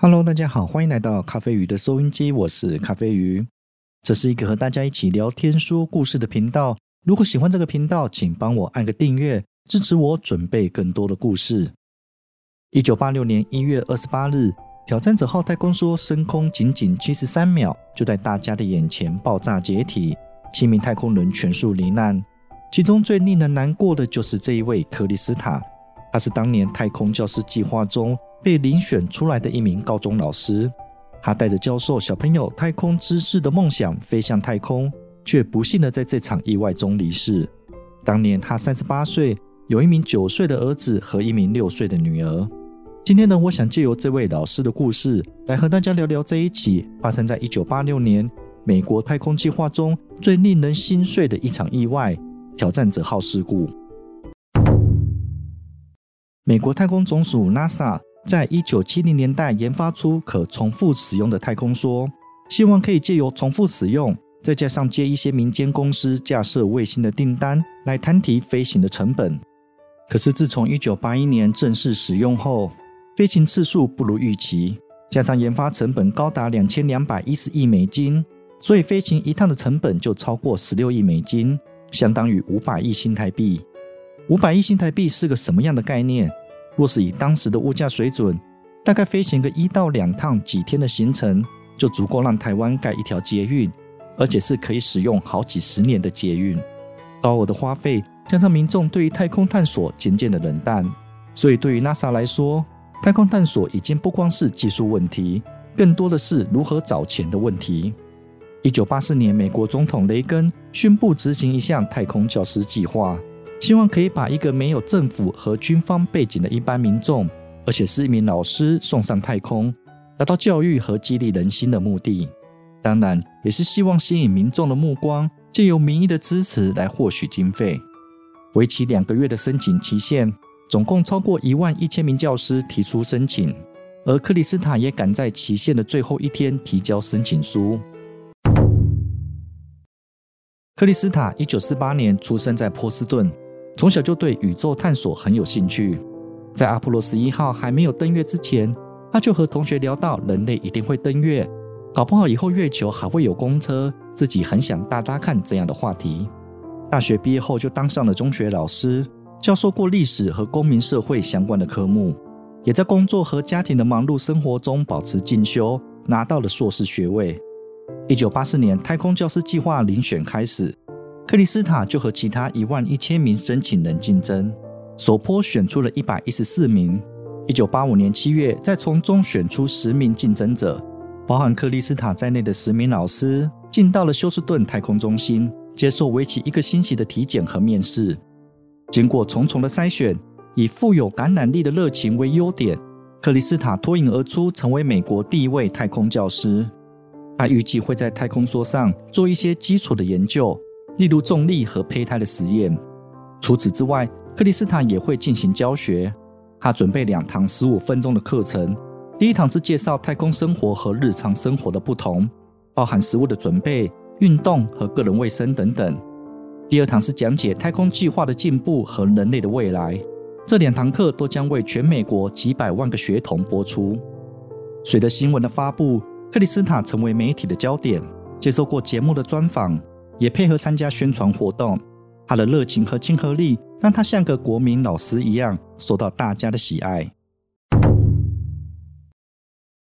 Hello，大家好，欢迎来到咖啡鱼的收音机，我是咖啡鱼。这是一个和大家一起聊天说故事的频道。如果喜欢这个频道，请帮我按个订阅，支持我准备更多的故事。一九八六年一月二十八日，挑战者号太空梭升空仅仅七十三秒，就在大家的眼前爆炸解体，七名太空人全数罹难。其中最令人难过的就是这一位克里斯塔，他是当年太空教师计划中。被遴选出来的一名高中老师，他带着教授小朋友太空知识的梦想飞向太空，却不幸的在这场意外中离世。当年他三十八岁，有一名九岁的儿子和一名六岁的女儿。今天呢，我想借由这位老师的故事，来和大家聊聊这一起发生在一九八六年美国太空计划中最令人心碎的一场意外——挑战者号事故。美国太空总署 NASA。在一九七零年代研发出可重复使用的太空梭，希望可以借由重复使用，再加上接一些民间公司架设卫星的订单，来摊提飞行的成本。可是自从一九八一年正式使用后，飞行次数不如预期，加上研发成本高达两千两百一十亿美金，所以飞行一趟的成本就超过十六亿美金，相当于五百亿新台币。五百亿新台币是个什么样的概念？若是以当时的物价水准，大概飞行个一到两趟几天的行程，就足够让台湾盖一条捷运，而且是可以使用好几十年的捷运。高额的花费，加上民众对于太空探索渐渐的冷淡，所以对于 NASA 来说，太空探索已经不光是技术问题，更多的是如何找钱的问题。一九八四年，美国总统雷根宣布执行一项太空教师计划。希望可以把一个没有政府和军方背景的一般民众，而且是一名老师送上太空，达到教育和激励人心的目的。当然，也是希望吸引民众的目光，借由民意的支持来获取经费。为期两个月的申请期限，总共超过一万一千名教师提出申请，而克里斯塔也赶在期限的最后一天提交申请书。克里斯塔一九四八年出生在波士顿。从小就对宇宙探索很有兴趣，在阿波罗十一号还没有登月之前，他就和同学聊到人类一定会登月，搞不好以后月球还会有公车，自己很想搭搭看这样的话题。大学毕业后就当上了中学老师，教授过历史和公民社会相关的科目，也在工作和家庭的忙碌生活中保持进修，拿到了硕士学位。一九八四年，太空教师计划遴选开始。克里斯塔就和其他一万一千名申请人竞争，首波选出了一百一十四名。一九八五年七月，再从中选出十名竞争者，包含克里斯塔在内的十名老师，进到了休斯顿太空中心，接受为期一个星期的体检和面试。经过重重的筛选，以富有感染力的热情为优点，克里斯塔脱颖而出，成为美国第一位太空教师。他预计会在太空梭上做一些基础的研究。例如重力和胚胎的实验。除此之外，克里斯塔也会进行教学。他准备两堂十五分钟的课程。第一堂是介绍太空生活和日常生活的不同，包含食物的准备、运动和个人卫生等等。第二堂是讲解太空计划的进步和人类的未来。这两堂课都将为全美国几百万个学童播出。随着新闻的发布，克里斯塔成为媒体的焦点，接受过节目的专访。也配合参加宣传活动，他的热情和亲和力让他像个国民老师一样受到大家的喜爱。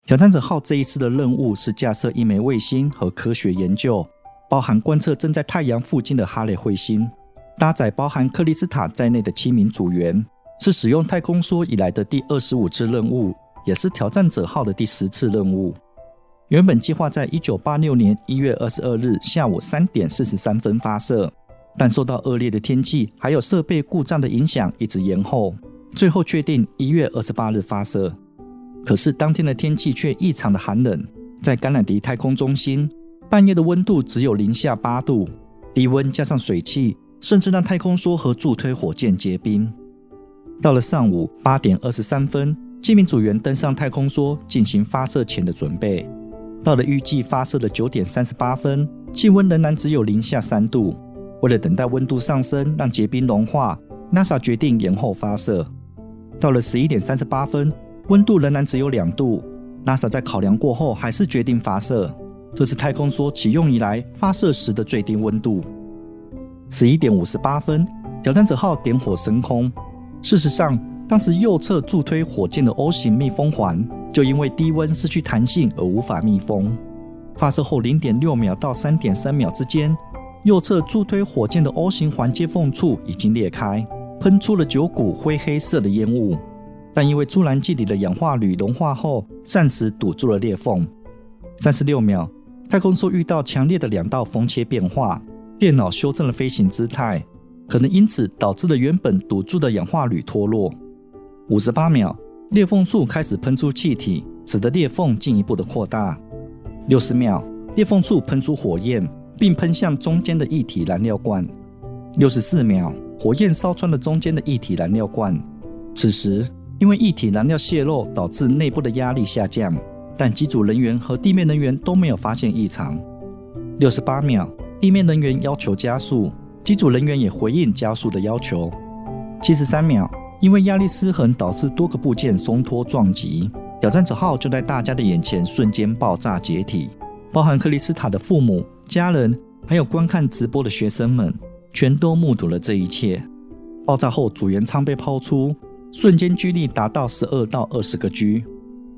挑战者号这一次的任务是架设一枚卫星和科学研究，包含观测正在太阳附近的哈雷彗星，搭载包含克里斯塔在内的七名组员，是使用太空梭以来的第二十五次任务，也是挑战者号的第十次任务。原本计划在一九八六年一月二十二日下午三点四十三分发射，但受到恶劣的天气还有设备故障的影响，一直延后。最后确定一月二十八日发射。可是当天的天气却异常的寒冷，在甘乃迪太空中心，半夜的温度只有零下八度，低温加上水汽，甚至让太空梭和助推火箭结冰。到了上午八点二十三分，七名组员登上太空梭进行发射前的准备。到了预计发射的九点三十八分，气温仍然只有零下三度。为了等待温度上升，让结冰融化，NASA 决定延后发射。到了十一点三十八分，温度仍然只有两度。，NASA 在考量过后还是决定发射。这是太空梭启用以来发射时的最低温度。十一点五十八分，挑战者号点火升空。事实上，当时右侧助推火箭的 O 型密封环就因为低温失去弹性而无法密封。发射后零点六秒到三点三秒之间，右侧助推火箭的 O 型环接缝处已经裂开，喷出了九股灰黑色的烟雾。但因为助燃剂里的氧化铝融化后，暂时堵住了裂缝。三十六秒，太空梭遇到强烈的两道风切变化，电脑修正了飞行姿态，可能因此导致了原本堵住的氧化铝脱落。五十八秒，裂缝处开始喷出气体，使得裂缝进一步的扩大。六十秒，裂缝处喷出火焰，并喷向中间的液体燃料罐。六十四秒，火焰烧穿了中间的液体燃料罐。此时，因为液体燃料泄漏导致内部的压力下降，但机组人员和地面人员都没有发现异常。六十八秒，地面人员要求加速，机组人员也回应加速的要求。七十三秒。因为压力失衡导致多个部件松脱撞击，挑战者号就在大家的眼前瞬间爆炸解体，包含克里斯塔的父母、家人，还有观看直播的学生们，全都目睹了这一切。爆炸后，组员舱被抛出，瞬间距力达到十二到二十个 G，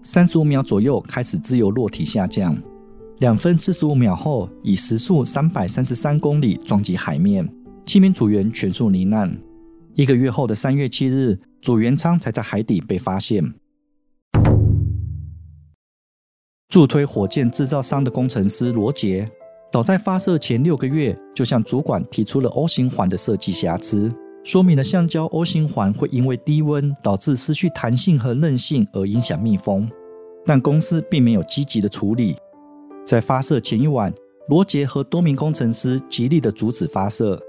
三十五秒左右开始自由落体下降，两分四十五秒后以时速三百三十三公里撞击海面，七名组员全数罹难。一个月后的三月七日，组员舱才在海底被发现。助推火箭制造商的工程师罗杰，早在发射前六个月就向主管提出了 O 型环的设计瑕疵，说明了橡胶 O 型环会因为低温导致失去弹性和韧性而影响密封，但公司并没有积极的处理。在发射前一晚，罗杰和多名工程师极力的阻止发射，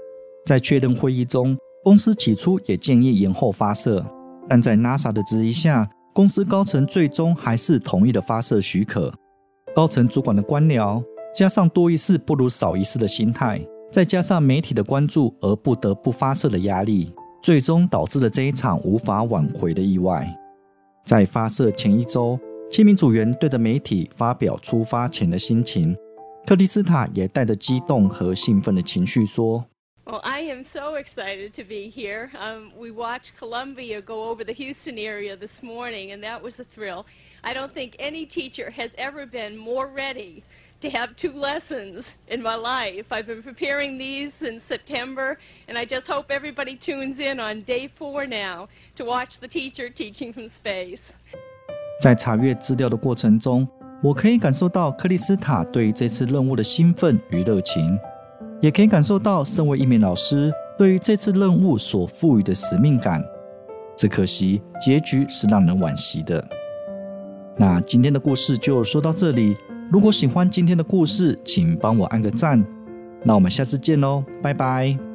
在确认会议中。公司起初也建议延后发射，但在 NASA 的质疑下，公司高层最终还是同意了发射许可。高层主管的官僚，加上多一事不如少一事的心态，再加上媒体的关注而不得不发射的压力，最终导致了这一场无法挽回的意外。在发射前一周，七名组员对着媒体发表出发前的心情，克里斯塔也带着激动和兴奋的情绪说。Well, I am so excited to be here. Um, we watched Columbia go over the Houston area this morning, and that was a thrill. I don't think any teacher has ever been more ready to have two lessons in my life. I've been preparing these since September, and I just hope everybody tunes in on day four now to watch the teacher teaching from space. 在查阅资料的过程中，我可以感受到克里斯塔对于这次任务的兴奋与热情。 也可以感受到，身为一名老师，对于这次任务所赋予的使命感。只可惜，结局是让人惋惜的。那今天的故事就说到这里。如果喜欢今天的故事，请帮我按个赞。那我们下次见喽，拜拜。